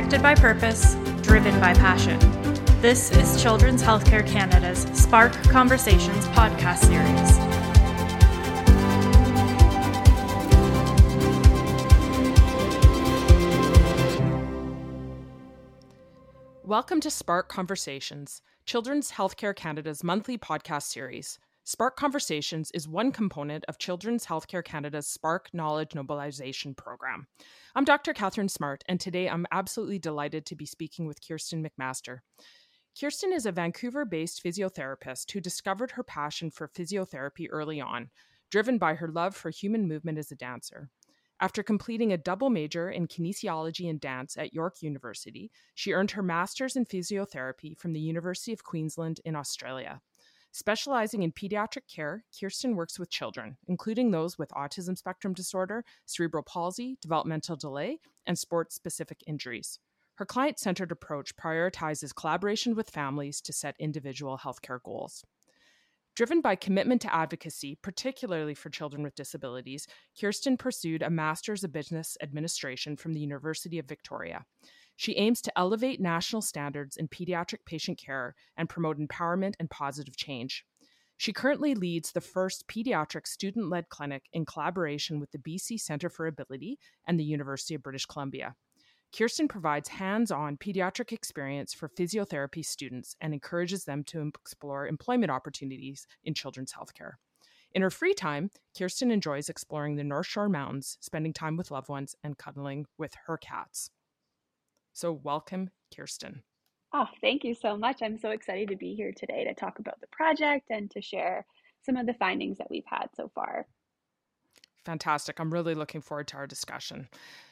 Connected by purpose, driven by passion. This is Children's Healthcare Canada's Spark Conversations podcast series. Welcome to Spark Conversations, Children's Healthcare Canada's monthly podcast series. Spark Conversations is one component of Children's Healthcare Canada's Spark Knowledge Mobilization Program. I'm Dr. Catherine Smart, and today I'm absolutely delighted to be speaking with Kiersten McMaster. Kiersten is a Vancouver based physiotherapist who discovered her passion for physiotherapy early on, driven by her love for human movement as a dancer. After completing a double major in kinesiology and dance at York University, she earned her master's in physiotherapy from the University of Queensland in Australia. Specializing in pediatric care, Kiersten works with children, including those with autism spectrum disorder, cerebral palsy, developmental delay, and sports specific injuries. Her client centered approach prioritizes collaboration with families to set individual healthcare goals. Driven by commitment to advocacy, particularly for children with disabilities, Kiersten pursued a Master's of Business Administration from the University of Victoria. She aims to elevate national standards in pediatric patient care and promote empowerment and positive change. She currently leads the first pediatric student led clinic in collaboration with the BC Centre for Ability and the University of British Columbia. Kiersten provides hands on pediatric experience for physiotherapy students and encourages them to explore employment opportunities in children's healthcare. In her free time, Kiersten enjoys exploring the North Shore Mountains, spending time with loved ones, and cuddling with her cats. So, welcome, Kiersten. Oh, thank you so much. I'm so excited to be here today to talk about the project and to share some of the findings that we've had so far. Fantastic. I'm really looking forward to our discussion.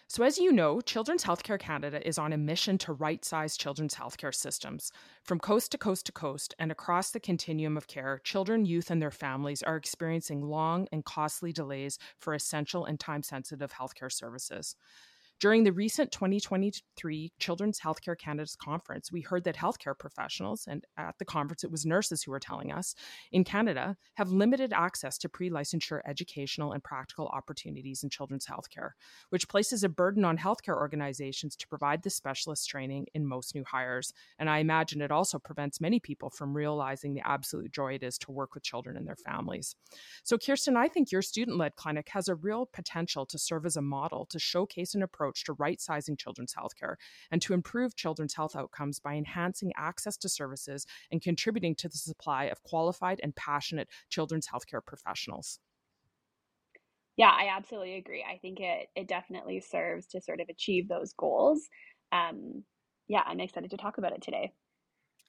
So, as you know, Children's Healthcare Canada is on a mission to right size children's healthcare systems. From coast to coast to coast and across the continuum of care, children, youth, and their families are experiencing long and costly delays for essential and time sensitive healthcare services. During the recent 2023 Children's Healthcare Canada's conference, we heard that healthcare professionals, and at the conference it was nurses who were telling us, in Canada have limited access to pre licensure educational and practical opportunities in children's healthcare, which places a burden on healthcare organizations to provide the specialist training in most new hires. And I imagine it also prevents many people from realizing the absolute joy it is to work with children and their families. So, Kiersten, I think your student led clinic has a real potential to serve as a model to showcase an approach approach to right sizing children's healthcare and to improve children's health outcomes by enhancing access to services and contributing to the supply of qualified and passionate children's healthcare professionals. Yeah, I absolutely agree. I think it it definitely serves to sort of achieve those goals. Um, yeah, I'm excited to talk about it today.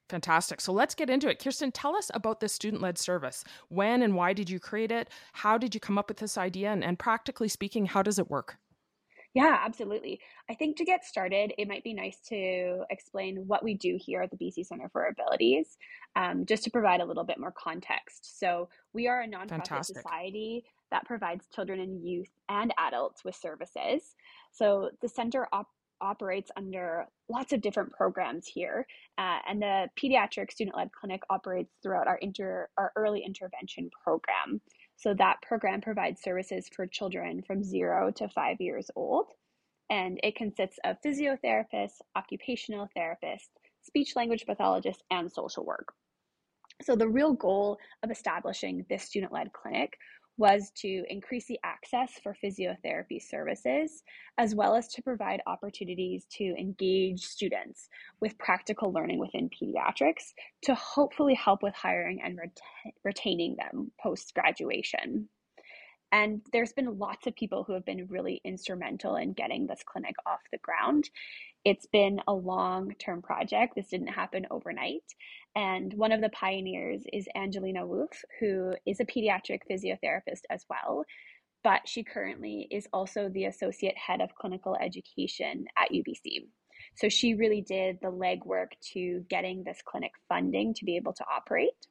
Fantastic. So let's get into it. Kiersten, tell us about this student led service. When and why did you create it? How did you come up with this idea? And, and practically speaking, how does it work? Yeah, absolutely. I think to get started, it might be nice to explain what we do here at the BC Center for Abilities, um, just to provide a little bit more context. So, we are a nonprofit Fantastic. society that provides children and youth and adults with services. So, the center op- operates under lots of different programs here, uh, and the pediatric student led clinic operates throughout our, inter- our early intervention program. So that program provides services for children from zero to five years old. And it consists of physiotherapists, occupational therapists, speech language pathologists, and social work. So, the real goal of establishing this student led clinic was to increase the access for physiotherapy services, as well as to provide opportunities to engage students with practical learning within pediatrics to hopefully help with hiring and ret- retaining them post graduation. And there's been lots of people who have been really instrumental in getting this clinic off the ground. It's been a long term project. This didn't happen overnight. And one of the pioneers is Angelina Wolf, who is a pediatric physiotherapist as well. But she currently is also the associate head of clinical education at UBC. So she really did the legwork to getting this clinic funding to be able to operate.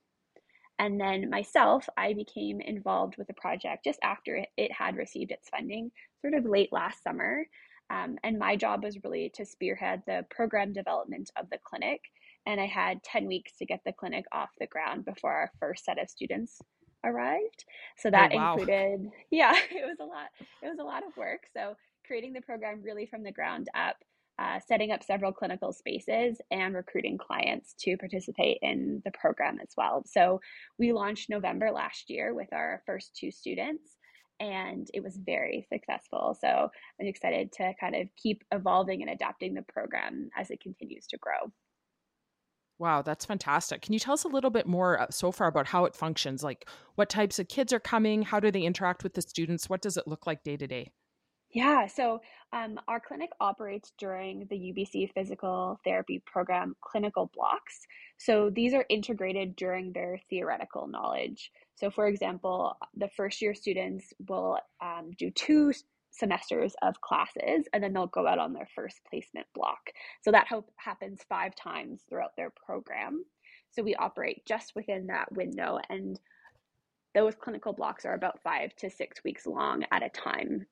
And then myself, I became involved with the project just after it had received its funding, sort of late last summer. Um, and my job was really to spearhead the program development of the clinic and I had 10 weeks to get the clinic off the ground before our first set of students arrived. So that oh, wow. included, yeah, it was a lot. It was a lot of work. So creating the program really from the ground up uh, setting up several clinical spaces and recruiting clients to participate in the program as well. So we launched November last year with our first two students and it was very successful. So I'm excited to kind of keep evolving and adapting the program as it continues to grow. Wow, that's fantastic. Can you tell us a little bit more uh, so far about how it functions? Like what types of kids are coming? How do they interact with the students? What does it look like day to day? Yeah, so um, our clinic operates during the UBC physical therapy program clinical blocks. So these are integrated during their theoretical knowledge. So, for example, the first year students will um, do two semesters of classes and then they'll go out on their first placement block. So that hope happens five times throughout their program. So we operate just within that window and those clinical blocks are about five to six weeks long at a time.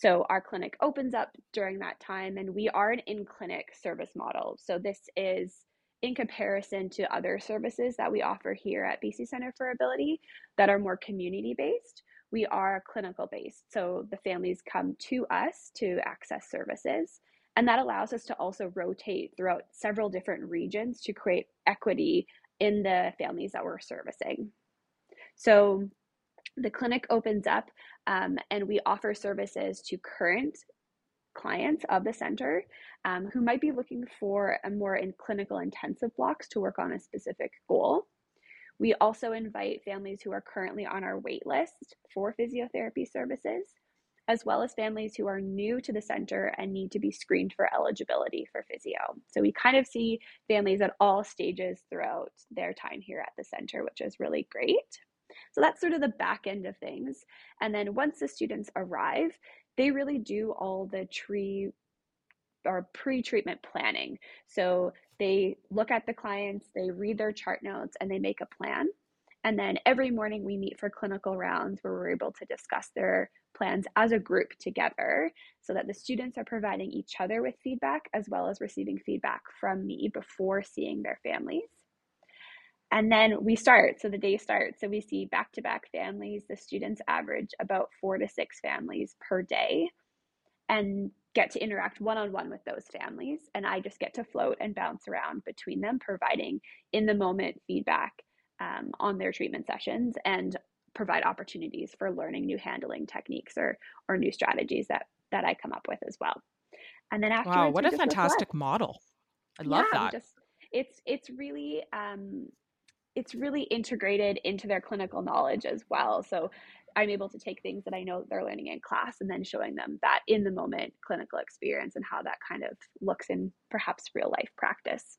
So our clinic opens up during that time and we are an in-clinic service model. So this is in comparison to other services that we offer here at BC Center for Ability that are more community based we are clinical based. So the families come to us to access services. And that allows us to also rotate throughout several different regions to create equity in the families that we're servicing. So the clinic opens up um, and we offer services to current clients of the center um, who might be looking for a more in clinical intensive blocks to work on a specific goal. We also invite families who are currently on our wait list for physiotherapy services, as well as families who are new to the center and need to be screened for eligibility for physio. So we kind of see families at all stages throughout their time here at the center, which is really great. So that's sort of the back end of things. And then once the students arrive, they really do all the tree or pre-treatment planning. So they look at the clients, they read their chart notes, and they make a plan. And then every morning we meet for clinical rounds where we're able to discuss their plans as a group together so that the students are providing each other with feedback as well as receiving feedback from me before seeing their families. And then we start, so the day starts. So we see back to back families. The students average about four to six families per day. And get to interact one on one with those families. And I just get to float and bounce around between them, providing in the moment feedback um, on their treatment sessions and provide opportunities for learning new handling techniques or, or new strategies that, that I come up with as well. And then after, wow, what a fantastic model! I love yeah, that. Just, it's it's really um, it's really integrated into their clinical knowledge as well. So I'm able to take things that I know they're learning in class and then showing them that in the moment clinical experience and how that kind of looks in perhaps real life practice.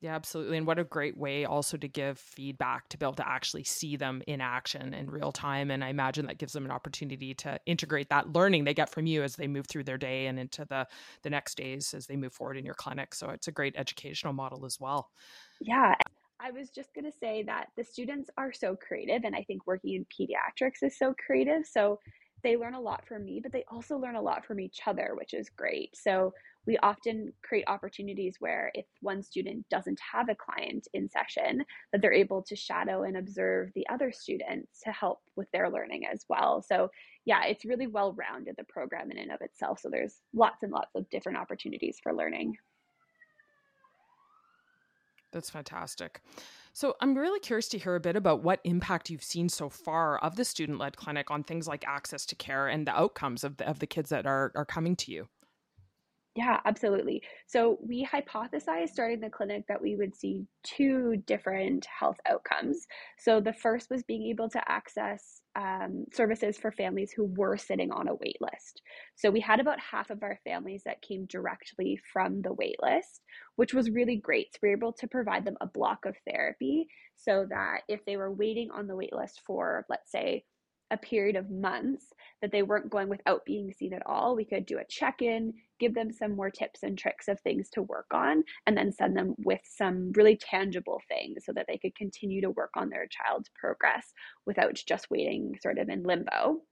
Yeah, absolutely. And what a great way also to give feedback to be able to actually see them in action in real time. And I imagine that gives them an opportunity to integrate that learning they get from you as they move through their day and into the, the next days as they move forward in your clinic. So it's a great educational model as well. Yeah. I was just going to say that the students are so creative, and I think working in pediatrics is so creative. So they learn a lot from me, but they also learn a lot from each other, which is great. So we often create opportunities where if one student doesn't have a client in session, that they're able to shadow and observe the other students to help with their learning as well. So yeah, it's really well rounded the program in and of itself. So there's lots and lots of different opportunities for learning. That's fantastic. So, I'm really curious to hear a bit about what impact you've seen so far of the student led clinic on things like access to care and the outcomes of the, of the kids that are, are coming to you. Yeah, absolutely. So we hypothesized starting the clinic that we would see two different health outcomes. So the first was being able to access um, services for families who were sitting on a wait list. So we had about half of our families that came directly from the wait list, which was really great. So we were able to provide them a block of therapy so that if they were waiting on the wait list for, let's say, a period of months that they weren't going without being seen at all. We could do a check in, give them some more tips and tricks of things to work on, and then send them with some really tangible things so that they could continue to work on their child's progress without just waiting sort of in limbo.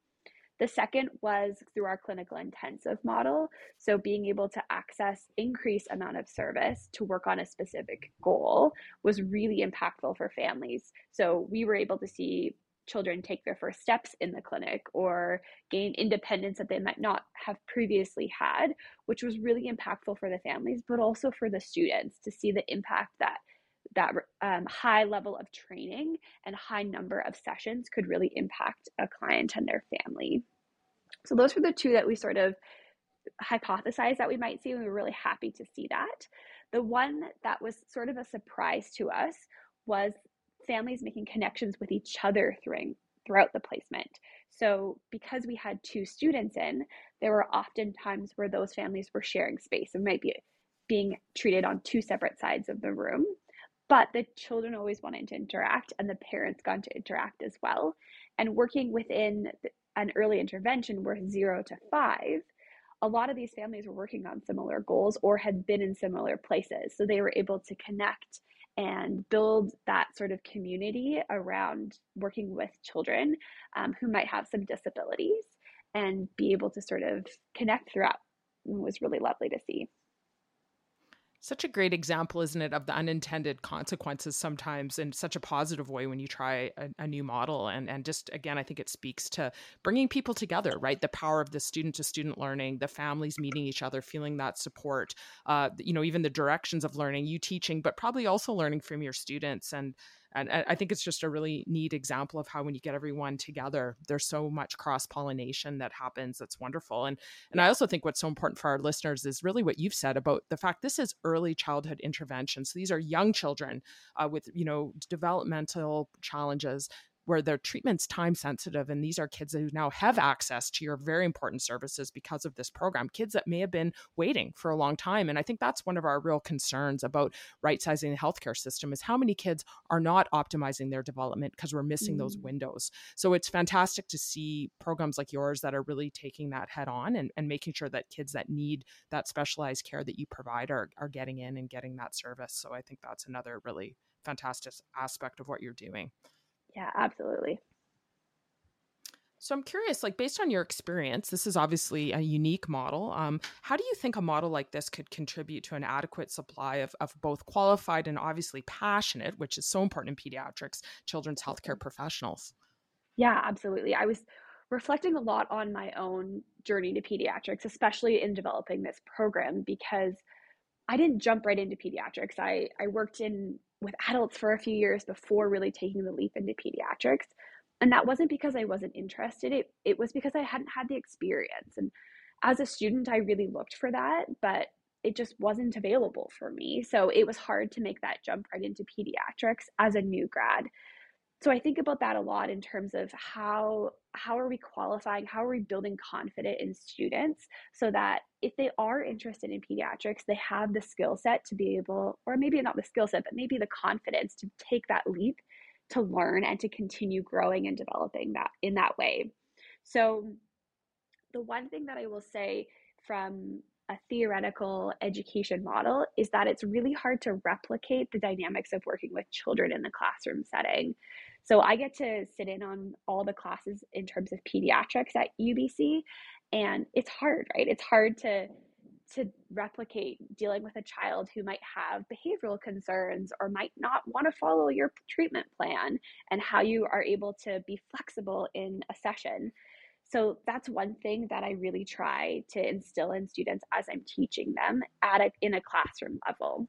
The second was through our clinical intensive model. So being able to access increased amount of service to work on a specific goal was really impactful for families. So we were able to see children take their first steps in the clinic or gain independence that they might not have previously had, which was really impactful for the families, but also for the students to see the impact that that um, high level of training and high number of sessions could really impact a client and their family. So those were the two that we sort of hypothesized that we might see, and we were really happy to see that. The one that was sort of a surprise to us was families making connections with each other through, throughout the placement. So, because we had two students in, there were often times where those families were sharing space and might be being treated on two separate sides of the room. But the children always wanted to interact, and the parents got to interact as well. And working within an early intervention where zero to five, a lot of these families were working on similar goals or had been in similar places. So they were able to connect and build that sort of community around working with children um, who might have some disabilities and be able to sort of connect throughout. It was really lovely to see. Such a great example, isn't it, of the unintended consequences sometimes in such a positive way when you try a, a, new model. And, and just, again, I think it speaks to bringing people together, right? The power of the student to student learning, the families meeting each other, feeling that support, uh, you know, even the directions of learning, you teaching, but probably also learning from your students. And and I think it's just a really neat example of how when you get everyone together, there's so much cross pollination that happens. That's wonderful. And and I also think what's so important for our listeners is really what you've said about the fact this is early childhood intervention. So these are young children uh, with you know developmental challenges where their treatment's time sensitive and these are kids who now have access to your very important services because of this program kids that may have been waiting for a long time and i think that's one of our real concerns about right sizing the healthcare system is how many kids are not optimizing their development because we're missing mm. those windows. So it's fantastic to see programs like yours that are really taking that head on and, and making sure that kids that need that specialized care that you provide are, are getting in and getting that service. So i think that's another really fantastic aspect of what you're doing yeah, absolutely. So I'm curious, like based on your experience, this is obviously a unique model. Um, how do you think a model like this could contribute to an adequate supply of, of both qualified and obviously passionate, which is so important in pediatrics, children's healthcare professionals? Yeah, absolutely. I was reflecting a lot on my own journey to pediatrics, especially in developing this program, because I didn't jump right into pediatrics. I, I worked in with adults for a few years before really taking the leap into pediatrics. And that wasn't because I wasn't interested. It it was because I hadn't had the experience. And as a student, I really looked for that, but it just wasn't available for me. So it was hard to make that jump right into pediatrics as a new grad so i think about that a lot in terms of how how are we qualifying how are we building confidence in students so that if they are interested in pediatrics they have the skill set to be able or maybe not the skill set but maybe the confidence to take that leap to learn and to continue growing and developing that in that way so the one thing that i will say from a theoretical education model is that it's really hard to replicate the dynamics of working with children in the classroom setting. So I get to sit in on all the classes in terms of pediatrics at UBC and it's hard, right? It's hard to to replicate dealing with a child who might have behavioral concerns or might not want to follow your treatment plan and how you are able to be flexible in a session. So that's one thing that I really try to instill in students as I'm teaching them at a, in a classroom level.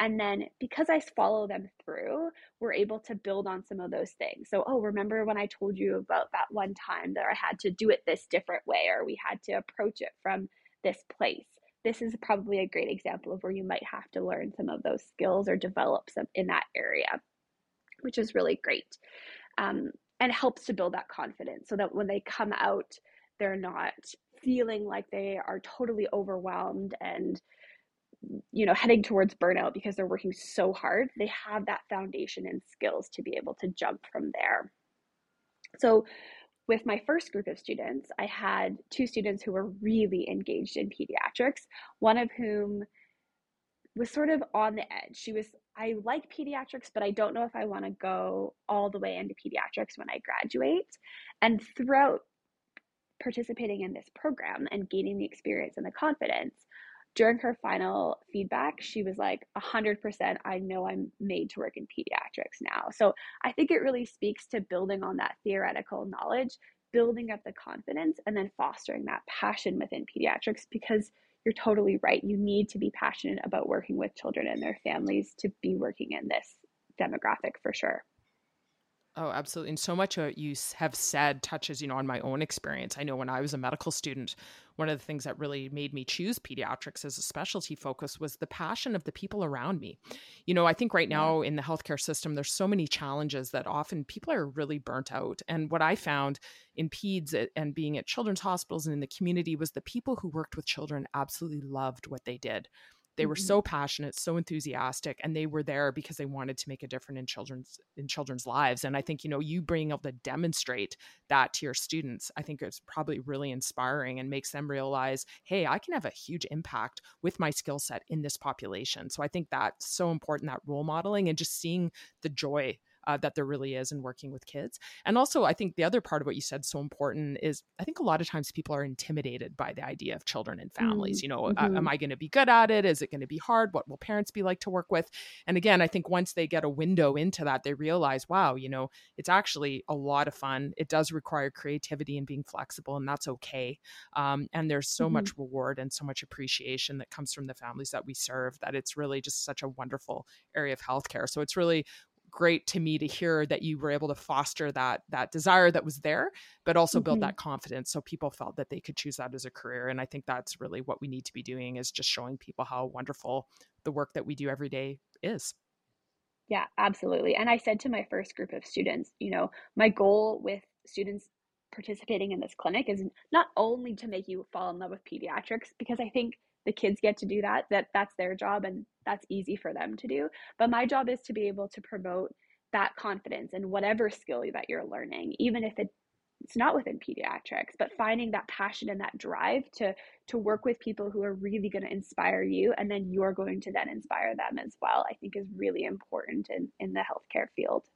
And then because I follow them through, we're able to build on some of those things. So, oh, remember when I told you about that one time that I had to do it this different way, or we had to approach it from this place? This is probably a great example of where you might have to learn some of those skills or develop some in that area, which is really great. Um, and helps to build that confidence so that when they come out, they're not feeling like they are totally overwhelmed and you know heading towards burnout because they're working so hard they have that foundation and skills to be able to jump from there. So with my first group of students i had two students who were really engaged in pediatrics one of whom was sort of on the edge. She was i like pediatrics but i don't know if i want to go all the way into pediatrics when i graduate. And throughout participating in this program and gaining the experience and the confidence during her final feedback, she was like, 100%, I know I'm made to work in pediatrics now. So I think it really speaks to building on that theoretical knowledge, building up the confidence, and then fostering that passion within pediatrics because you're totally right. You need to be passionate about working with children and their families to be working in this demographic for sure. Oh, absolutely. And so much what you have said touches, you know, on my own experience. I know when I was a medical student, one of the things that really made me choose pediatrics as a specialty focus was the passion of the people around me. You know, I think right now in the healthcare system, there's so many challenges that often people are really burnt out. And what I found in peds and being at children's hospitals and in the community was the people who worked with children absolutely loved what they did they were mm-hmm. so passionate so enthusiastic and they were there because they wanted to make a difference in children's in children's lives and i think you know you being able to demonstrate that to your students i think it's probably really inspiring and makes them realize hey i can have a huge impact with my skill set in this population so i think that's so important that role modeling and just seeing the joy uh, that there really is in working with kids. And also, I think the other part of what you said so important is I think a lot of times people are intimidated by the idea of children and families. Mm-hmm. You know, mm-hmm. uh, am I going to be good at it? Is it going to be hard? What will parents be like to work with? And again, I think once they get a window into that, they realize, wow, you know, it's actually a lot of fun. It does require creativity and being flexible, and that's okay. Um, and there's so mm-hmm. much reward and so much appreciation that comes from the families that we serve that it's really just such a wonderful area of healthcare. So it's really great to me to hear that you were able to foster that that desire that was there but also mm-hmm. build that confidence so people felt that they could choose that as a career and i think that's really what we need to be doing is just showing people how wonderful the work that we do every day is yeah absolutely and i said to my first group of students you know my goal with students participating in this clinic is not only to make you fall in love with pediatrics because i think the kids get to do that that that's their job and that's easy for them to do. But my job is to be able to promote that confidence in whatever skill that you're learning even if it, it's not within pediatrics but finding that passion and that drive to to work with people who are really going to inspire you and then you're going to then inspire them as well i think is really important in in the healthcare field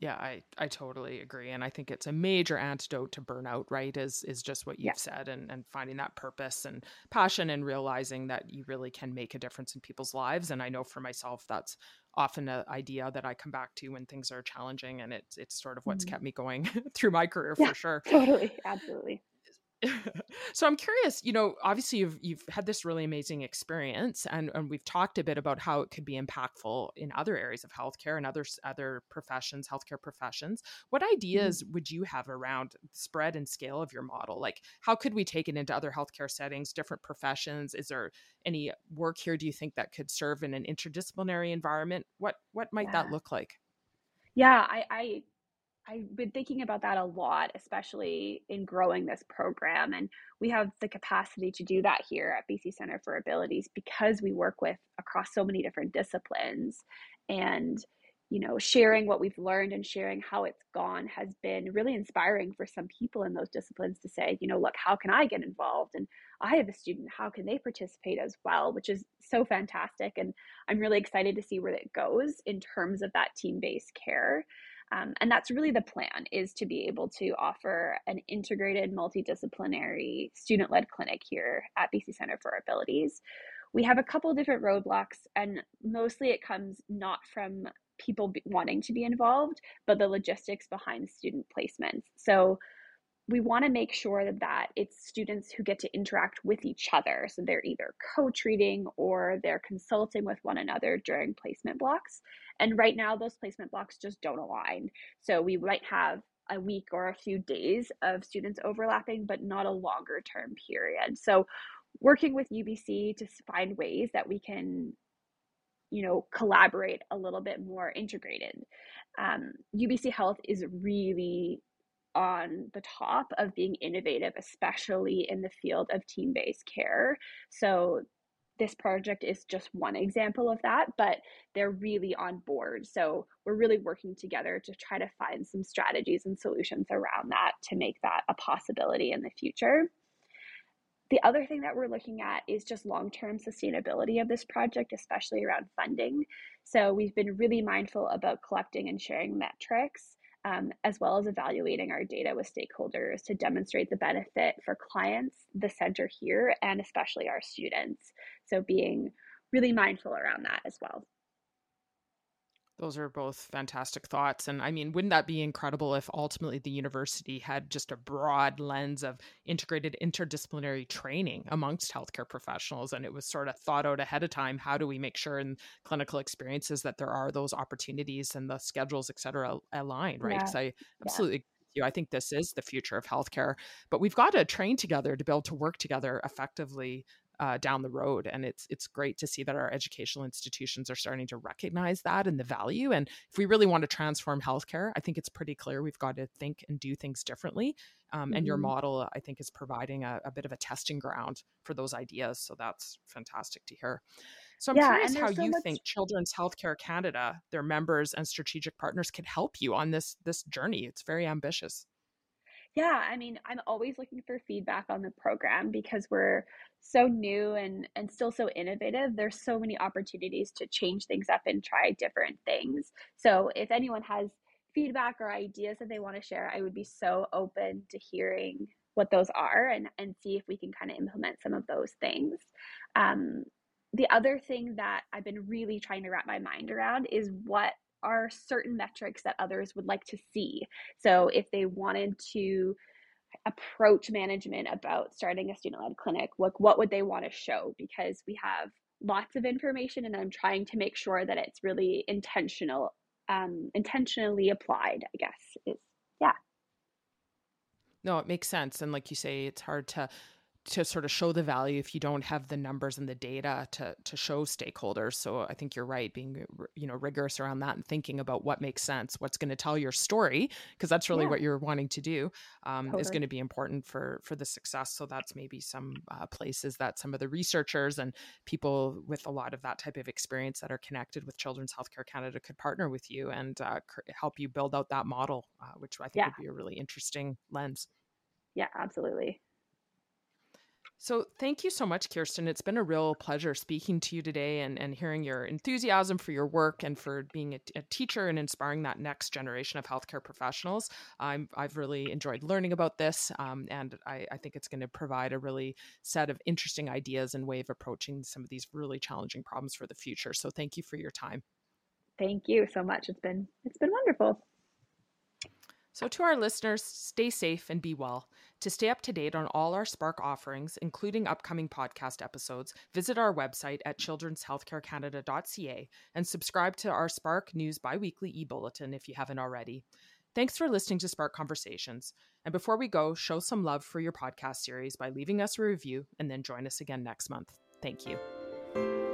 yeah, I, I totally agree. And I think it's a major antidote to burnout, right? Is is just what you've yeah. said and, and finding that purpose and passion and realizing that you really can make a difference in people's lives. And I know for myself that's often an idea that I come back to when things are challenging and it's it's sort of what's mm-hmm. kept me going through my career yeah, for sure. Totally. Absolutely. so I'm curious, you know, obviously you've you've had this really amazing experience and, and we've talked a bit about how it could be impactful in other areas of healthcare and other other professions, healthcare professions. What mm-hmm. ideas mm-hmm. would you have around spread and scale of your model? Like how could we take it into other healthcare settings, different professions? Is there any work here do you think that could serve in an interdisciplinary environment? What what might yeah. that look like? Yeah, I, I I've been thinking about that a lot, especially in growing this program. And we have the capacity to do that here at BC Center for Abilities because we work with across so many different disciplines. And, you know, sharing what we've learned and sharing how it's gone has been really inspiring for some people in those disciplines to say, you know, look, how can I get involved? And I have a student, how can they participate as well? Which is so fantastic. And I'm really excited to see where it goes in terms of that team based care. Um, and that's really the plan is to be able to offer an integrated multidisciplinary student-led clinic here at BC Center for Abilities. We have a couple different roadblocks and mostly it comes not from people wanting to be involved, but the logistics behind student placements. So we want to make sure that it's students who get to interact with each other. So they're either co treating or they're consulting with one another during placement blocks. And right now, those placement blocks just don't align. So we might have a week or a few days of students overlapping, but not a longer term period. So working with UBC to find ways that we can you know collaborate a little bit more integrated um, ubc health is really on the top of being innovative, especially in the field of team based care. So, this project is just one example of that, but they're really on board. So, we're really working together to try to find some strategies and solutions around that to make that a possibility in the future. The other thing that we're looking at is just long term sustainability of this project, especially around funding. So, we've been really mindful about collecting and sharing metrics um, as well as evaluating our data with stakeholders to demonstrate the benefit for clients, the center here, and especially our students. So being really mindful around that as well. Those are both fantastic thoughts. And I mean, wouldn't that be incredible if ultimately the university had just a broad lens of integrated interdisciplinary training amongst healthcare professionals and it was sort of thought out ahead of time? How do we make sure in clinical experiences that there are those opportunities and the schedules, et cetera, aligned, right? Because yeah. I absolutely. Yeah. You. I think this is the future of healthcare, but we've got to train together to be able to work together effectively uh, down the road. And it's it's great to see that our educational institutions are starting to recognize that and the value. And if we really want to transform healthcare, I think it's pretty clear we've got to think and do things differently. Um, mm-hmm. And your mm-hmm. model, I think, is providing a, a, bit of a testing ground for those ideas. So that's fantastic to hear. So I'm yeah, curious how so you much... think Children's Healthcare Canada, their members and strategic partners, can help you on this this journey. It's very ambitious. Yeah, I mean, I'm always looking for feedback on the program because we're so new and and still so innovative. There's so many opportunities to change things up and try different things. So if anyone has feedback or ideas that they want to share, I would be so open to hearing what those are and and see if we can kind of implement some of those things. Um, the other thing that I've been really trying to wrap my mind around is what are certain metrics that others would like to see. So if they wanted to approach management about starting a student led clinic, what, what would they want to show? Because we have lots of information and I'm trying to make sure that it's really intentional, um, intentionally applied, I guess is, yeah. No, it makes sense. And like you say, it's hard to to sort of show the value if you don't have the numbers and the data to to show stakeholders so i think you're right being you know rigorous around that and thinking about what makes sense what's going to tell your story because that's really yeah. what you're wanting to do um, totally. is going to be important for for the success so that's maybe some uh, places that some of the researchers and people with a lot of that type of experience that are connected with children's healthcare canada could partner with you and uh, help you build out that model uh, which i think yeah. would be a really interesting lens yeah absolutely so, thank you so much, Kiersten. It's been a real pleasure speaking to you today and, and hearing your enthusiasm for your work and for being a, a teacher and inspiring that next generation of healthcare professionals. I'm, I've really enjoyed learning about this, um, and I, I think it's going to provide a really set of interesting ideas and way of approaching some of these really challenging problems for the future. So, thank you for your time. Thank you so much. It's been it's been wonderful. So, to our listeners, stay safe and be well. To stay up to date on all our Spark offerings, including upcoming podcast episodes, visit our website at children'shealthcarecanada.ca and subscribe to our Spark News biweekly e bulletin if you haven't already. Thanks for listening to Spark Conversations. And before we go, show some love for your podcast series by leaving us a review and then join us again next month. Thank you.